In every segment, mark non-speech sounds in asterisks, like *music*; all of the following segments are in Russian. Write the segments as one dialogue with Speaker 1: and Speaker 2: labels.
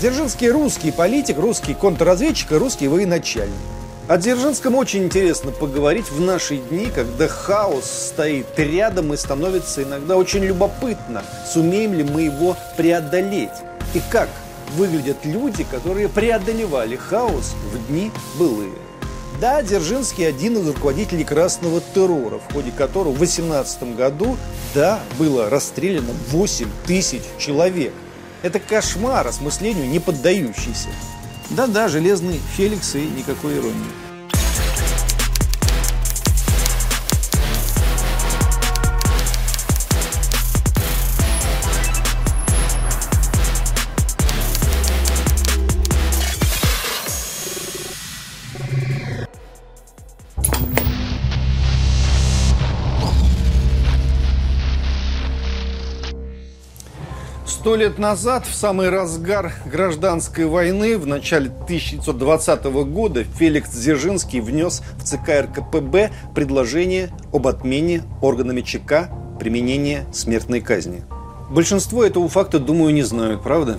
Speaker 1: Дзержинский русский политик, русский контрразведчик и русский военачальник. О Дзержинском очень интересно поговорить в наши дни, когда хаос стоит рядом и становится иногда очень любопытно, сумеем ли мы его преодолеть. И как выглядят люди, которые преодолевали хаос в дни былые. Да, Дзержинский один из руководителей красного террора, в ходе которого в 18 году, да, было расстреляно 8 тысяч человек. Это кошмар, осмыслению не поддающийся. Да-да, железный Феликс и никакой иронии. Сто лет назад, в самый разгар гражданской войны, в начале 1920 года, Феликс Дзержинский внес в ЦК РКПБ предложение об отмене органами ЧК применения смертной казни. Большинство этого факта, думаю, не знают, правда?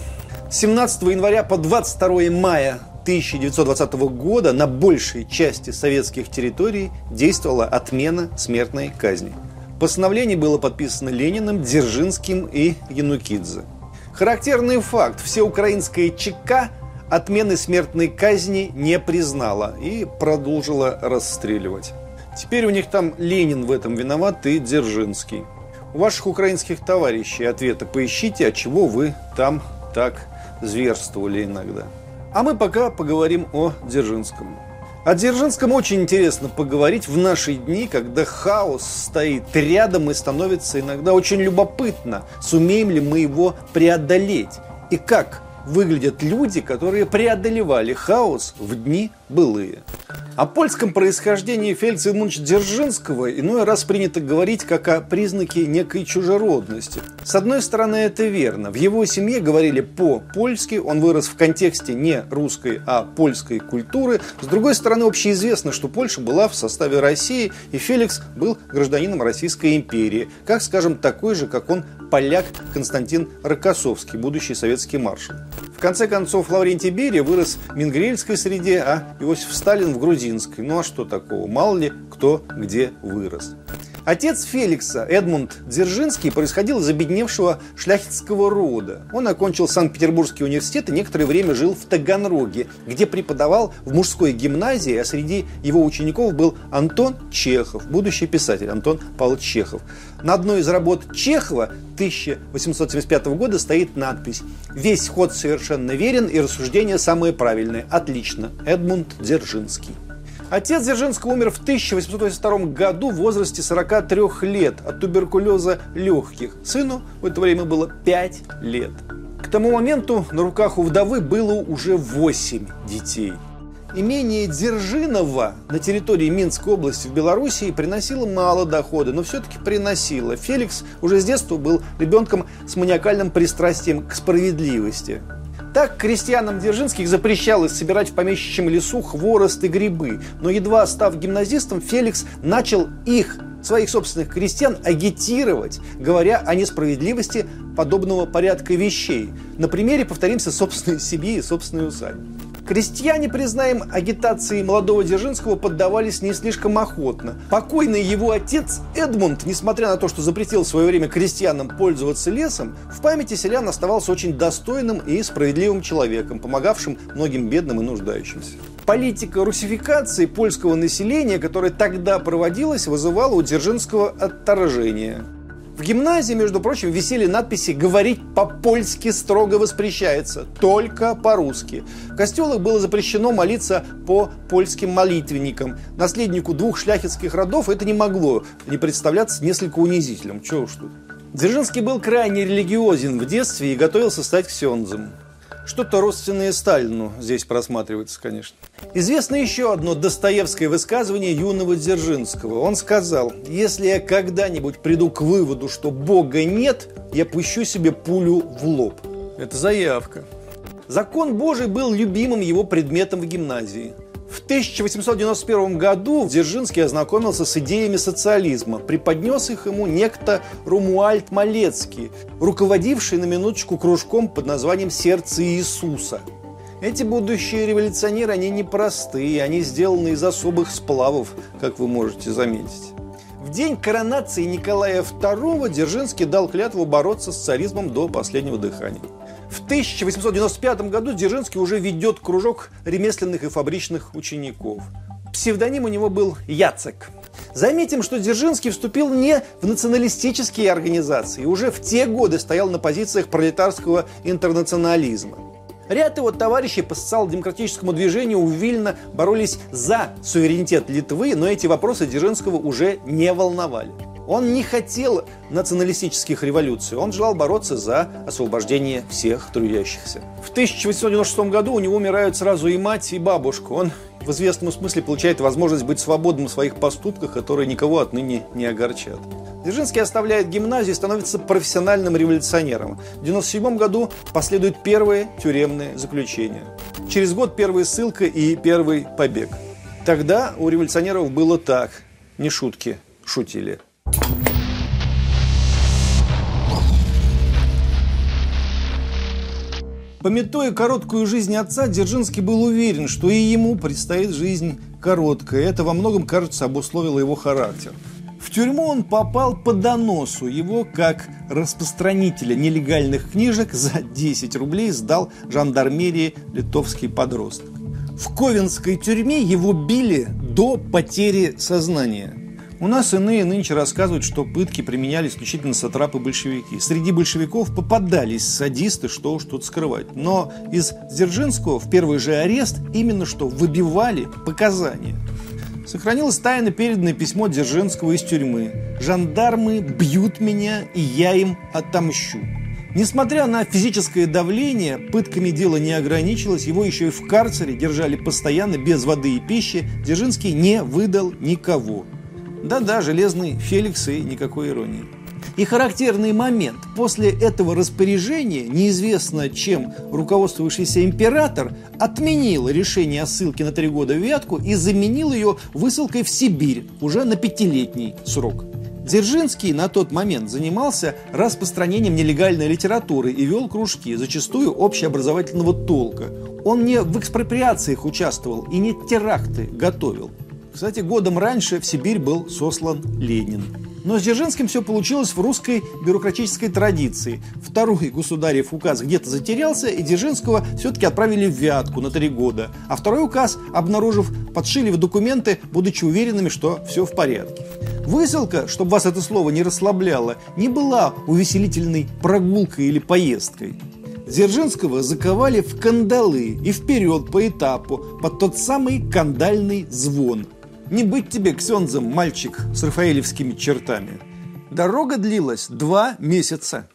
Speaker 1: С 17 января по 22 мая 1920 года на большей части советских территорий действовала отмена смертной казни – Постановление было подписано Лениным, Дзержинским и Янукидзе. Характерный факт. Всеукраинская ЧК отмены смертной казни не признала и продолжила расстреливать. Теперь у них там Ленин в этом виноват и Дзержинский. У ваших украинских товарищей ответа поищите, от чего вы там так зверствовали иногда. А мы пока поговорим о Дзержинском. О Дзержинском очень интересно поговорить в наши дни, когда хаос стоит рядом и становится иногда очень любопытно, сумеем ли мы его преодолеть. И как выглядят люди, которые преодолевали хаос в дни былые. О польском происхождении Фельдса Эдмундовича Дзержинского иной раз принято говорить как о признаке некой чужеродности. С одной стороны, это верно. В его семье говорили по-польски, он вырос в контексте не русской, а польской культуры. С другой стороны, общеизвестно, что Польша была в составе России, и Феликс был гражданином Российской империи, как, скажем, такой же, как он, поляк Константин Рокоссовский, будущий советский маршал. Конце концов, Лаврентий Берия вырос в мингрельской среде, а Иосиф Сталин в грузинской. Ну а что такого? Мало ли кто где вырос. Отец Феликса, Эдмунд Дзержинский, происходил из обедневшего шляхетского рода. Он окончил Санкт-Петербургский университет и некоторое время жил в Таганроге, где преподавал в мужской гимназии, а среди его учеников был Антон Чехов, будущий писатель Антон Павлович Чехов. На одной из работ Чехова 1875 года стоит надпись «Весь ход совершенно верен и рассуждения самые правильные. Отлично. Эдмунд Дзержинский». Отец Дзержинского умер в 1882 году в возрасте 43 лет от туберкулеза легких. Сыну в это время было 5 лет. К тому моменту на руках у вдовы было уже 8 детей. Имение Дзержинова на территории Минской области в Белоруссии приносило мало дохода, но все-таки приносило. Феликс уже с детства был ребенком с маниакальным пристрастием к справедливости. Так крестьянам Дзержинских запрещалось собирать в помещичьем лесу хворост и грибы. Но едва став гимназистом, Феликс начал их, своих собственных крестьян, агитировать, говоря о несправедливости подобного порядка вещей. На примере повторимся собственной *laughs* семьи и собственной усадьбы. Крестьяне, признаем, агитации молодого Дзержинского поддавались не слишком охотно. Покойный его отец Эдмунд, несмотря на то, что запретил в свое время крестьянам пользоваться лесом, в памяти селян оставался очень достойным и справедливым человеком, помогавшим многим бедным и нуждающимся. Политика русификации польского населения, которая тогда проводилась, вызывала у Дзержинского отторжение. В гимназии, между прочим, висели надписи «Говорить по-польски строго воспрещается, только по-русски». В костелах было запрещено молиться по польским молитвенникам. Наследнику двух шляхетских родов это не могло не представляться несколько унизительным. Чего уж тут. Дзержинский был крайне религиозен в детстве и готовился стать ксензом. Что-то родственное Сталину здесь просматривается, конечно. Известно еще одно достоевское высказывание юного Дзержинского. Он сказал, если я когда-нибудь приду к выводу, что Бога нет, я пущу себе пулю в лоб. Это заявка. Закон Божий был любимым его предметом в гимназии. В 1891 году Дзержинский ознакомился с идеями социализма. Преподнес их ему некто Румуальд Малецкий, руководивший на минуточку кружком под названием «Сердце Иисуса». Эти будущие революционеры, они непростые, они сделаны из особых сплавов, как вы можете заметить. В день коронации Николая II Дзержинский дал клятву бороться с царизмом до последнего дыхания. В 1895 году Дзержинский уже ведет кружок ремесленных и фабричных учеников. Псевдоним у него был Яцек. Заметим, что Дзержинский вступил не в националистические организации, уже в те годы стоял на позициях пролетарского интернационализма. Ряд его товарищей по социал-демократическому движению у Вильна боролись за суверенитет Литвы, но эти вопросы Дзержинского уже не волновали. Он не хотел националистических революций, он желал бороться за освобождение всех трудящихся. В 1896 году у него умирают сразу и мать, и бабушка. Он в известном смысле получает возможность быть свободным в своих поступках, которые никого отныне не огорчат. Дзержинский оставляет гимназию и становится профессиональным революционером. В 1997 году последует первое тюремное заключение. Через год первая ссылка и первый побег. Тогда у революционеров было так. Не шутки, шутили. Пометуя короткую жизнь отца, Дзержинский был уверен, что и ему предстоит жизнь короткая. Это во многом, кажется, обусловило его характер. В тюрьму он попал по доносу. Его, как распространителя нелегальных книжек, за 10 рублей сдал жандармерии литовский подросток. В Ковенской тюрьме его били до потери сознания. У нас иные нынче рассказывают, что пытки применяли исключительно сатрапы-большевики. Среди большевиков попадались садисты, что уж тут скрывать. Но из Дзержинского в первый же арест именно что выбивали показания. Сохранилось тайно переданное письмо Дзержинского из тюрьмы. «Жандармы бьют меня, и я им отомщу». Несмотря на физическое давление, пытками дело не ограничилось, его еще и в карцере держали постоянно, без воды и пищи. Дзержинский не выдал никого. Да-да, железный Феликс и никакой иронии. И характерный момент. После этого распоряжения, неизвестно чем руководствующийся император отменил решение о ссылке на три года в Вятку и заменил ее высылкой в Сибирь уже на пятилетний срок. Дзержинский на тот момент занимался распространением нелегальной литературы и вел кружки, зачастую общеобразовательного толка. Он не в экспроприациях участвовал и не теракты готовил. Кстати, годом раньше в Сибирь был сослан Ленин. Но с Дзержинским все получилось в русской бюрократической традиции. Второй государев указ где-то затерялся, и Дзержинского все-таки отправили в Вятку на три года. А второй указ, обнаружив, подшили в документы, будучи уверенными, что все в порядке. Высылка, чтобы вас это слово не расслабляло, не была увеселительной прогулкой или поездкой. Дзержинского заковали в кандалы и вперед по этапу под тот самый кандальный звон – не быть тебе ксензом, мальчик с рафаэлевскими чертами. Дорога длилась два месяца.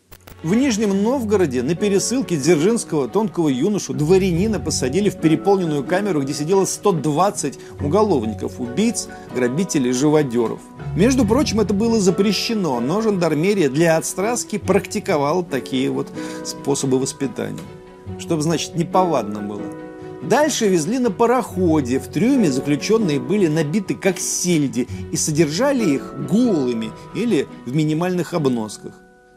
Speaker 1: В Нижнем Новгороде на пересылке Дзержинского тонкого юношу дворянина посадили в переполненную камеру, где сидело 120 уголовников, убийц, грабителей, живодеров. Между прочим, это было запрещено, но жандармерия для отстраски практиковала такие вот способы воспитания. Чтобы, значит, неповадно было. Дальше везли на пароходе. В трюме заключенные были набиты как сельди и содержали их голыми или в минимальных обносках.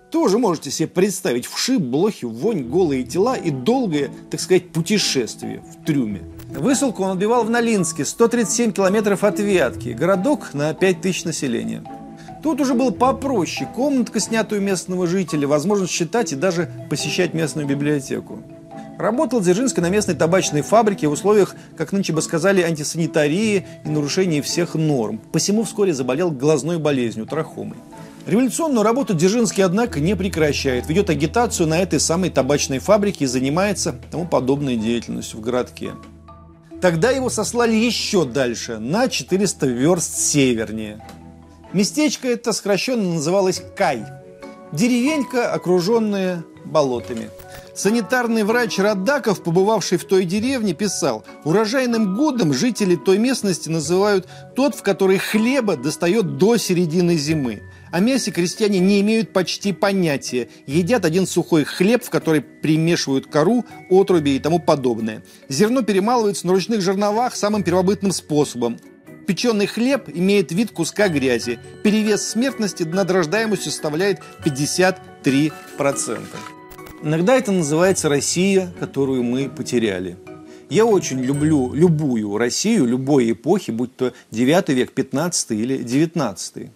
Speaker 1: Тоже можете себе представить вши, блохи, вонь, голые тела и долгое, так сказать, путешествие в трюме. Высылку он отбивал в Налинске, 137 километров от Вятки, городок на 5 тысяч населения. Тут уже было попроще, комнатка, снятую местного жителя, возможность читать и даже посещать местную библиотеку. Работал Дзержинский на местной табачной фабрике в условиях, как нынче бы сказали, антисанитарии и нарушения всех норм. Посему вскоре заболел глазной болезнью, трахомой. Революционную работу Дзержинский, однако, не прекращает. Ведет агитацию на этой самой табачной фабрике и занимается тому подобной деятельностью в городке. Тогда его сослали еще дальше, на 400 верст севернее. Местечко это сокращенно называлось Кай. Деревенька, окруженная болотами. Санитарный врач Радаков, побывавший в той деревне, писал, урожайным годом жители той местности называют тот, в который хлеба достает до середины зимы. О мясе крестьяне не имеют почти понятия. Едят один сухой хлеб, в который примешивают кору, отруби и тому подобное. Зерно перемалывается на ручных жерновах самым первобытным способом. Печеный хлеб имеет вид куска грязи. Перевес смертности над рождаемостью составляет 53%. Иногда это называется Россия, которую мы потеряли. Я очень люблю любую Россию, любой эпохи, будь то 9 век, 15 или 19.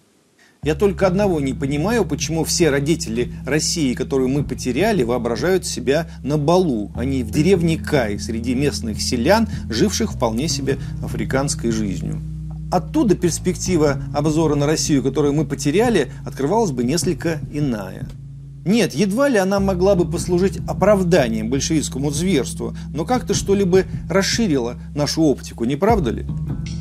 Speaker 1: Я только одного не понимаю, почему все родители России, которую мы потеряли, воображают себя на балу, а не в деревне Кай, среди местных селян, живших вполне себе африканской жизнью. Оттуда перспектива обзора на Россию, которую мы потеряли, открывалась бы несколько иная. Нет, едва ли она могла бы послужить оправданием большевистскому зверству, но как-то что-либо расширило нашу оптику, не правда ли?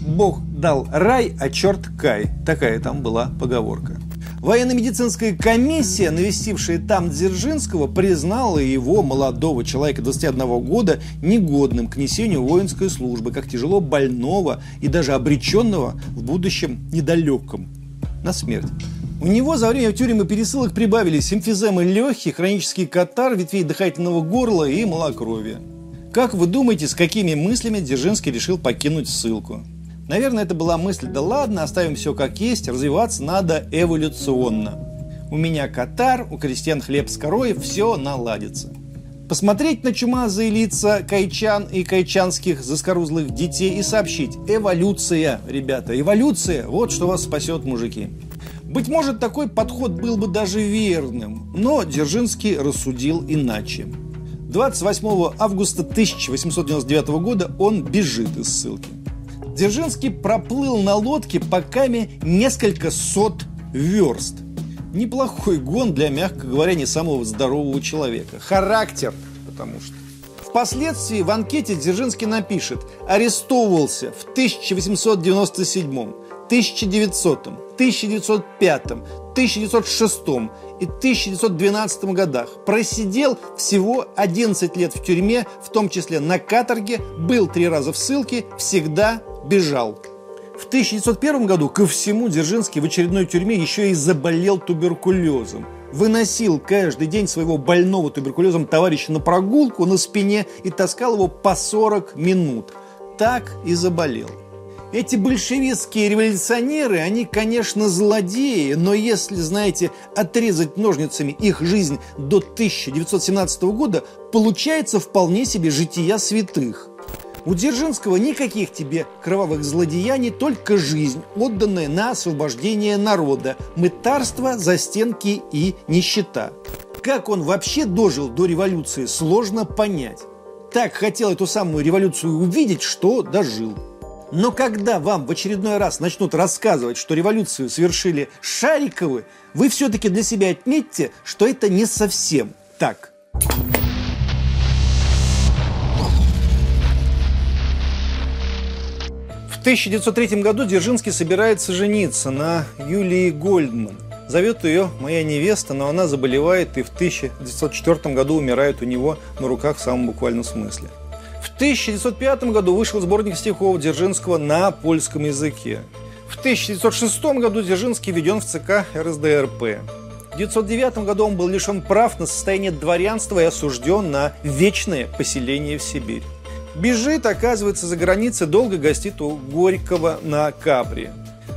Speaker 1: Бог дал рай, а черт кай. Такая там была поговорка. Военно-медицинская комиссия, навестившая там Дзержинского, признала его, молодого человека 21 года, негодным к несению воинской службы, как тяжело больного и даже обреченного в будущем недалеком на смерть. У него за время тюрьмы пересылок прибавились эмфиземы легких, хронический катар, ветвей дыхательного горла и малокровия. Как вы думаете, с какими мыслями Дзержинский решил покинуть ссылку? Наверное, это была мысль, да ладно, оставим все как есть, развиваться надо эволюционно. У меня катар, у крестьян хлеб с корой, все наладится. Посмотреть на чумазые лица кайчан и кайчанских заскорузлых детей и сообщить «Эволюция, ребята, эволюция, вот что вас спасет, мужики». Быть может, такой подход был бы даже верным, но Дзержинский рассудил иначе. 28 августа 1899 года он бежит из ссылки. Дзержинский проплыл на лодке по каме несколько сот верст. Неплохой гон для, мягко говоря, не самого здорового человека. Характер, потому что. Впоследствии в анкете Дзержинский напишет «Арестовывался в 1897 1900, 1905, 1906 и 1912 годах. Просидел всего 11 лет в тюрьме, в том числе на каторге, был три раза в ссылке, всегда бежал. В 1901 году ко всему Дзержинский в очередной тюрьме еще и заболел туберкулезом. Выносил каждый день своего больного туберкулезом товарища на прогулку на спине и таскал его по 40 минут. Так и заболел. Эти большевистские революционеры, они, конечно, злодеи, но если, знаете, отрезать ножницами их жизнь до 1917 года, получается вполне себе жития святых. У Дзержинского никаких тебе кровавых злодеяний, только жизнь, отданная на освобождение народа, мытарство, застенки и нищета. Как он вообще дожил до революции, сложно понять. Так хотел эту самую революцию увидеть, что дожил. Но когда вам в очередной раз начнут рассказывать, что революцию совершили Шариковы, вы все-таки для себя отметьте, что это не совсем так. В 1903 году Дзержинский собирается жениться на Юлии Гольдман. Зовет ее «Моя невеста», но она заболевает и в 1904 году умирает у него на руках в самом буквальном смысле. В 1905 году вышел сборник стихов Дзержинского на польском языке. В 1906 году Дзержинский введен в ЦК РСДРП. В 1909 году он был лишен прав на состояние дворянства и осужден на вечное поселение в Сибирь. Бежит, оказывается, за границей, долго гостит у Горького на Капри.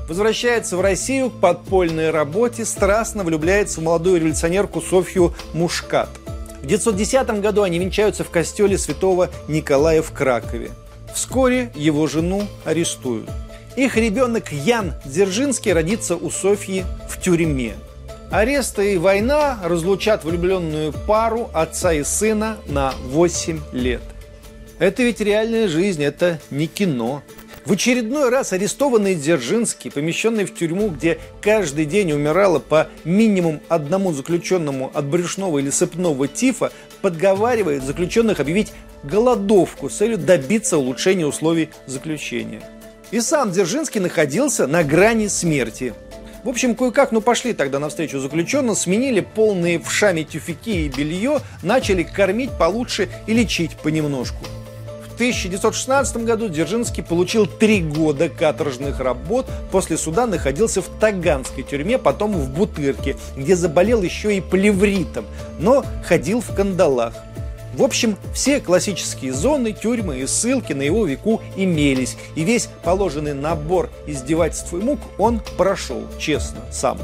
Speaker 1: Возвращается в Россию к подпольной работе, страстно влюбляется в молодую революционерку Софью Мушкат – в 1910 году они венчаются в костеле святого Николая в Кракове. Вскоре его жену арестуют. Их ребенок Ян Дзержинский родится у Софьи в тюрьме. Арест и война разлучат влюбленную пару отца и сына на 8 лет. Это ведь реальная жизнь, это не кино. В очередной раз арестованный Дзержинский, помещенный в тюрьму, где каждый день умирало по минимум одному заключенному от брюшного или сыпного тифа, подговаривает заключенных объявить голодовку с целью добиться улучшения условий заключения. И сам Дзержинский находился на грани смерти. В общем, кое-как, ну пошли тогда навстречу заключенным, сменили полные вшами тюфяки и белье, начали кормить получше и лечить понемножку. 1916 году Дзержинский получил три года каторжных работ. После суда находился в Таганской тюрьме, потом в Бутырке, где заболел еще и плевритом, но ходил в кандалах. В общем, все классические зоны, тюрьмы и ссылки на его веку имелись, и весь положенный набор издевательств и мук он прошел, честно, сам.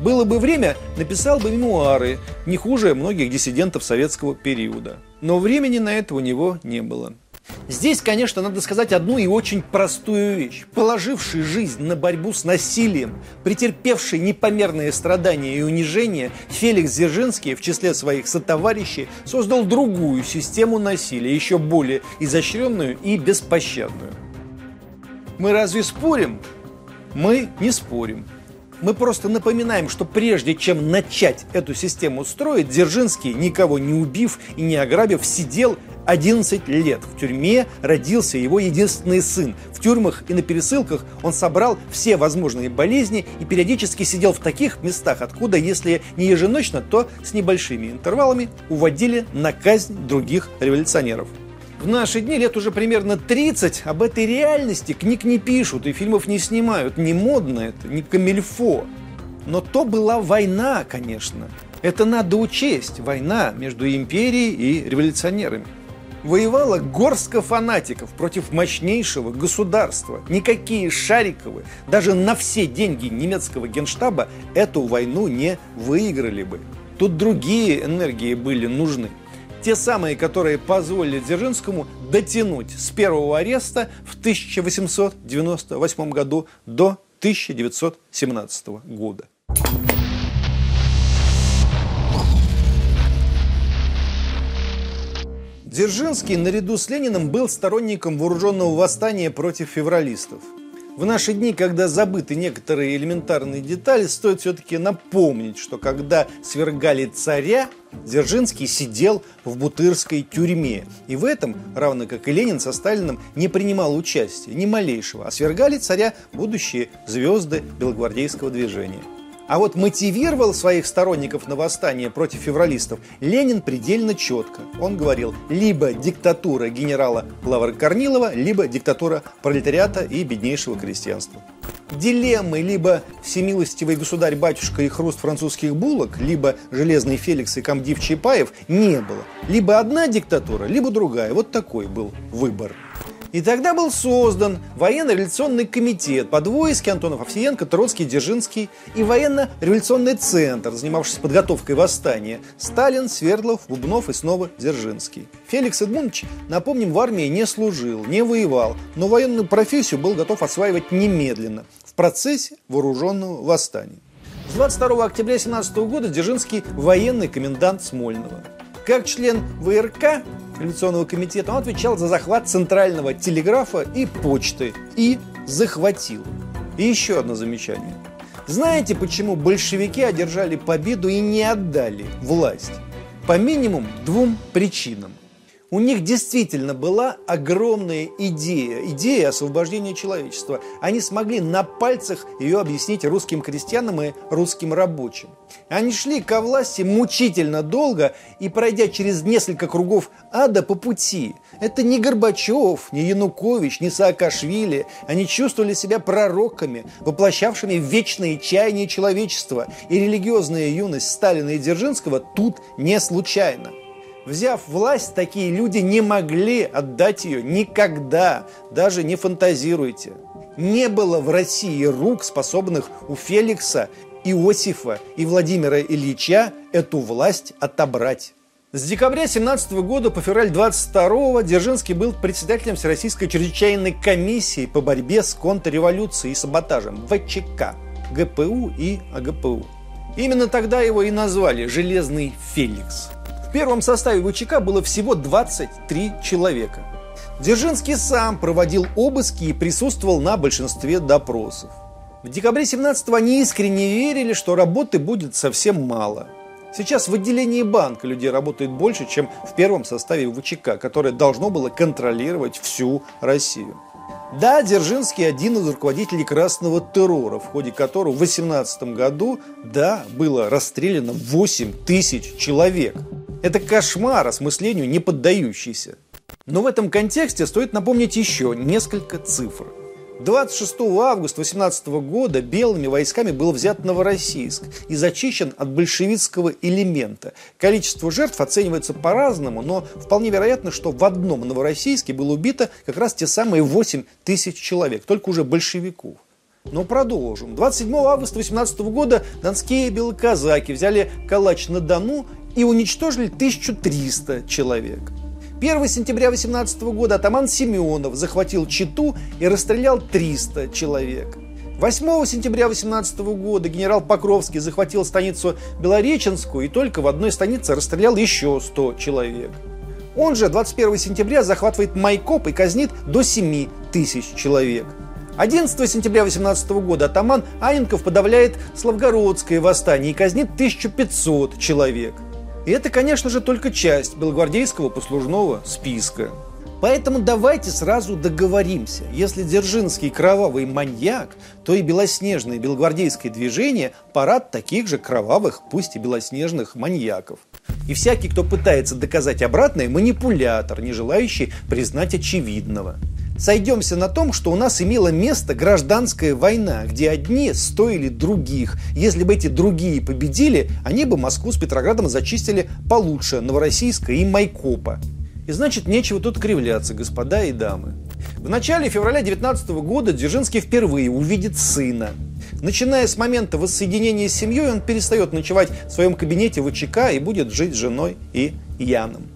Speaker 1: Было бы время, написал бы мемуары, не хуже многих диссидентов советского периода. Но времени на это у него не было. Здесь, конечно, надо сказать одну и очень простую вещь. Положивший жизнь на борьбу с насилием, претерпевший непомерные страдания и унижения, Феликс Дзержинский в числе своих сотоварищей создал другую систему насилия, еще более изощренную и беспощадную. Мы разве спорим? Мы не спорим. Мы просто напоминаем, что прежде чем начать эту систему строить, Дзержинский, никого не убив и не ограбив, сидел 11 лет. В тюрьме родился его единственный сын. В тюрьмах и на пересылках он собрал все возможные болезни и периодически сидел в таких местах, откуда, если не еженочно, то с небольшими интервалами уводили на казнь других революционеров. В наши дни лет уже примерно 30, об этой реальности книг не пишут и фильмов не снимают. Не модно это, не камильфо. Но то была война, конечно. Это надо учесть. Война между империей и революционерами. Воевала горстка фанатиков против мощнейшего государства. Никакие Шариковы даже на все деньги немецкого генштаба эту войну не выиграли бы. Тут другие энергии были нужны. Те самые, которые позволили Дзержинскому дотянуть с первого ареста в 1898 году до 1917 года. Дзержинский наряду с Лениным был сторонником вооруженного восстания против февралистов – в наши дни, когда забыты некоторые элементарные детали, стоит все-таки напомнить, что когда свергали царя, Дзержинский сидел в Бутырской тюрьме. И в этом, равно как и Ленин со Сталиным, не принимал участия, ни малейшего. А свергали царя будущие звезды белогвардейского движения. А вот мотивировал своих сторонников на восстание против февралистов Ленин предельно четко. Он говорил, либо диктатура генерала Лавра Корнилова, либо диктатура пролетариата и беднейшего крестьянства. Дилеммы либо всемилостивый государь-батюшка и хруст французских булок, либо железный Феликс и комдив Чапаев не было. Либо одна диктатура, либо другая. Вот такой был выбор. И тогда был создан военно-революционный комитет под войски Антонов Овсиенко, Троцкий, Дзержинский и военно-революционный центр, занимавшийся подготовкой восстания. Сталин, Свердлов, Бубнов и снова Дзержинский. Феликс Эдмундович, напомним, в армии не служил, не воевал, но военную профессию был готов осваивать немедленно в процессе вооруженного восстания. С 22 октября 17 года Дзержинский военный комендант Смольного. Как член ВРК Революционного комитета, он отвечал за захват центрального телеграфа и почты. И захватил. И еще одно замечание. Знаете, почему большевики одержали победу и не отдали власть? По минимум двум причинам. У них действительно была огромная идея, идея освобождения человечества. Они смогли на пальцах ее объяснить русским крестьянам и русским рабочим. Они шли ко власти мучительно долго и пройдя через несколько кругов ада по пути. Это не Горбачев, не Янукович, не Саакашвили. Они чувствовали себя пророками, воплощавшими вечные чаяния человечества. И религиозная юность Сталина и Дзержинского тут не случайна. Взяв власть, такие люди не могли отдать ее никогда, даже не фантазируйте. Не было в России рук, способных у Феликса, Иосифа и Владимира Ильича эту власть отобрать. С декабря 17 года по февраль 22 Дзержинский был председателем Всероссийской чрезвычайной комиссии по борьбе с контрреволюцией и саботажем ВЧК, ГПУ и АГПУ. Именно тогда его и назвали «Железный Феликс». В первом составе ВЧК было всего 23 человека. Дзержинский сам проводил обыски и присутствовал на большинстве допросов. В декабре 17-го они искренне верили, что работы будет совсем мало. Сейчас в отделении банка людей работает больше, чем в первом составе ВЧК, которое должно было контролировать всю Россию. Да, Дзержинский один из руководителей красного террора, в ходе которого в 18 году, да, было расстреляно 8 тысяч человек. Это кошмар, осмыслению не поддающийся. Но в этом контексте стоит напомнить еще несколько цифр. 26 августа 18 года белыми войсками был взят Новороссийск и зачищен от большевистского элемента. Количество жертв оценивается по-разному, но вполне вероятно, что в одном Новороссийске было убито как раз те самые 8 тысяч человек, только уже большевиков. Но продолжим. 27 августа 18 года донские белоказаки взяли Калач-на-Дону и уничтожили 1300 человек. 1 сентября 18 года атаман Семенов захватил Читу и расстрелял 300 человек. 8 сентября 18 года генерал Покровский захватил станицу Белореченскую и только в одной станице расстрелял еще 100 человек. Он же 21 сентября захватывает Майкоп и казнит до 7 тысяч человек. 11 сентября 18 года атаман Аненков подавляет Славгородское восстание и казнит 1500 человек – и это, конечно же, только часть белогвардейского послужного списка. Поэтому давайте сразу договоримся. Если Дзержинский кровавый маньяк, то и белоснежное белогвардейское движение – парад таких же кровавых, пусть и белоснежных маньяков. И всякий, кто пытается доказать обратное – манипулятор, не желающий признать очевидного сойдемся на том, что у нас имела место гражданская война, где одни стоили других. Если бы эти другие победили, они бы Москву с Петроградом зачистили получше Новороссийска и Майкопа. И значит, нечего тут кривляться, господа и дамы. В начале февраля 19 года Дзержинский впервые увидит сына. Начиная с момента воссоединения с семьей, он перестает ночевать в своем кабинете в ВЧК и будет жить с женой и Яном.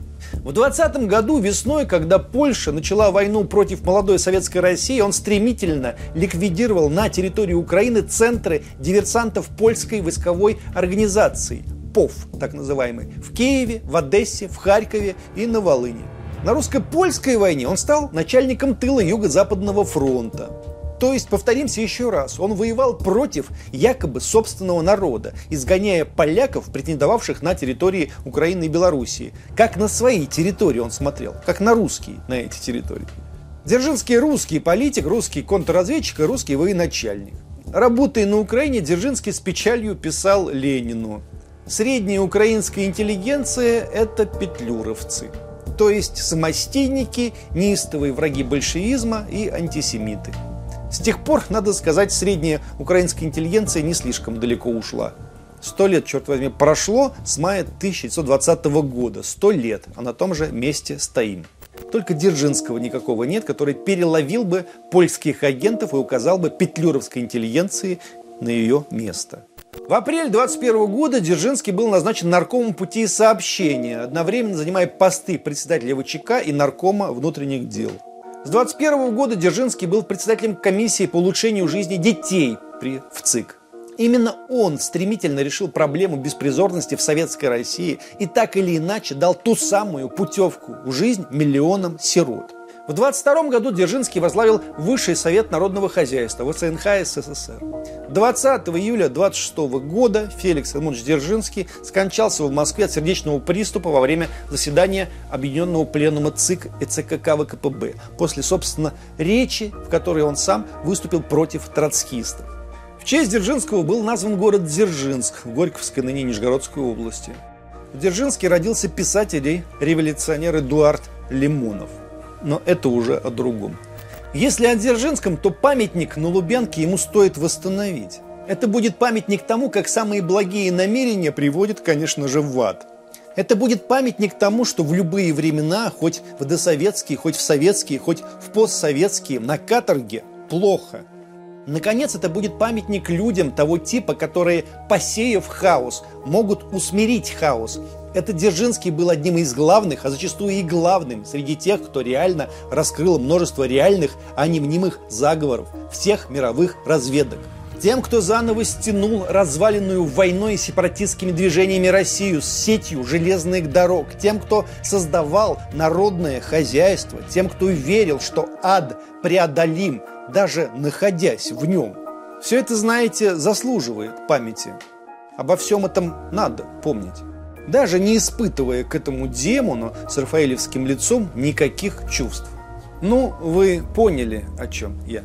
Speaker 1: В 20 году весной, когда Польша начала войну против молодой советской России, он стремительно ликвидировал на территории Украины центры диверсантов польской войсковой организации ПОВ, так называемый, в Киеве, в Одессе, в Харькове и на Волыне. На русско-польской войне он стал начальником тыла Юго-Западного фронта. То есть, повторимся еще раз, он воевал против якобы собственного народа, изгоняя поляков, претендовавших на территории Украины и Белоруссии. Как на свои территории он смотрел, как на русские на эти территории. Дзержинский русский политик, русский контрразведчик и русский военачальник. Работая на Украине, Дзержинский с печалью писал Ленину. Средняя украинская интеллигенция – это петлюровцы. То есть самостейники, неистовые враги большевизма и антисемиты. С тех пор, надо сказать, средняя украинская интеллигенция не слишком далеко ушла. Сто лет, черт возьми, прошло с мая 1920 года. Сто лет, а на том же месте стоим. Только Дзержинского никакого нет, который переловил бы польских агентов и указал бы петлюровской интеллигенции на ее место. В апреле 21 года Дзержинский был назначен наркомом пути сообщения, одновременно занимая посты председателя ВЧК и наркома внутренних дел. С 21 года Дзержинский был председателем комиссии по улучшению жизни детей при ВЦИК. Именно он стремительно решил проблему беспризорности в Советской России и так или иначе дал ту самую путевку в жизнь миллионам сирот. В 22 году Дзержинский возглавил Высший совет народного хозяйства ВЦНХ СССР. 20 июля 26 года Феликс Эдмундович Дзержинский скончался в Москве от сердечного приступа во время заседания Объединенного пленума ЦИК и ЦКК ВКПБ после, собственно, речи, в которой он сам выступил против троцкистов. В честь Дзержинского был назван город Дзержинск в Горьковской, ныне Нижегородской области. В Дзержинске родился писатель и революционер Эдуард Лимонов – но это уже о другом. Если о Дзержинском, то памятник на Лубянке ему стоит восстановить. Это будет памятник тому, как самые благие намерения приводят, конечно же, в ад. Это будет памятник тому, что в любые времена, хоть в досоветские, хоть в советские, хоть в постсоветские, на каторге плохо. Наконец, это будет памятник людям того типа, которые, посеяв хаос, могут усмирить хаос этот Дзержинский был одним из главных, а зачастую и главным среди тех, кто реально раскрыл множество реальных, а не мнимых заговоров всех мировых разведок. Тем, кто заново стянул разваленную войной и сепаратистскими движениями Россию с сетью железных дорог, тем, кто создавал народное хозяйство, тем, кто верил, что ад преодолим, даже находясь в нем. Все это, знаете, заслуживает памяти. Обо всем этом надо помнить даже не испытывая к этому демону с рафаэлевским лицом никаких чувств. Ну, вы поняли, о чем я.